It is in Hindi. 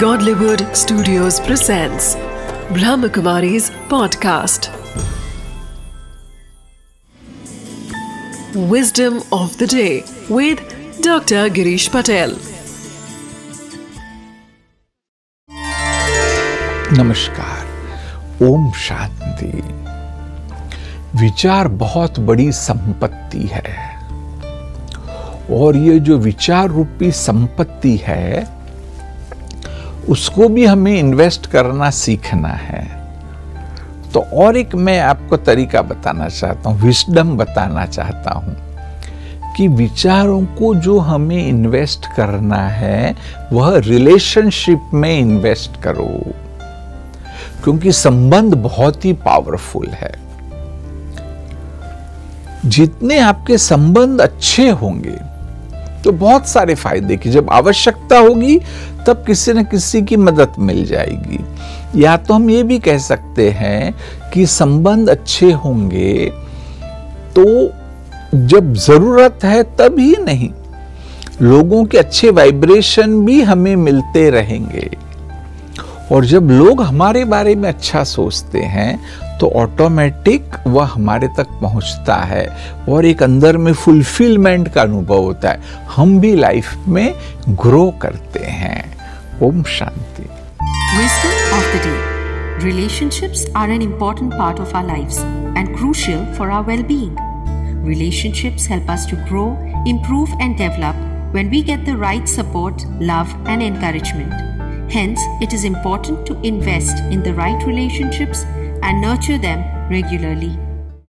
Godlywood Studios presents Brahmakumari's podcast. Wisdom of the day with Dr. Girish Patel. नमस्कार ओम शांति विचार बहुत बड़ी संपत्ति है और ये जो विचार रूपी संपत्ति है उसको भी हमें इन्वेस्ट करना सीखना है। तो और एक मैं आपको तरीका बताना चाहता हूँ विस्डम बताना चाहता हूँ कि विचारों को जो हमें इन्वेस्ट करना है, वह रिलेशनशिप में इन्वेस्ट करो। क्योंकि संबंध बहुत ही पावरफुल है। जितने आपके संबंध अच्छे होंगे तो बहुत सारे फ़ायदे की जब आवश्यकता होगी, तब किसी न किसी की मदद मिल जाएगी। या तो हम ये भी कह सकते हैं कि संबंध अच्छे होंगे तो जब ज़रूरत है तब ही नहीं। लोगों के अच्छे वाइब्रेशन भी हमें मिलते रहेंगे। और जब लोग हमारे बारे में अच्छा सोचते हैं तो ऑटोमेटिक वह हमारे तक पहुँचता है और एक अंदर में फुलफिलमेंट का अनुभव होता है हम भी लाइफ में ग्रो करते हैं Om Shanti Relationships are an important part of our lives and crucial for our well being. Relationships help us to grow, improve, and develop when we get the right support, love, and encouragement. Hence, it is important to invest in the right relationships and nurture them regularly.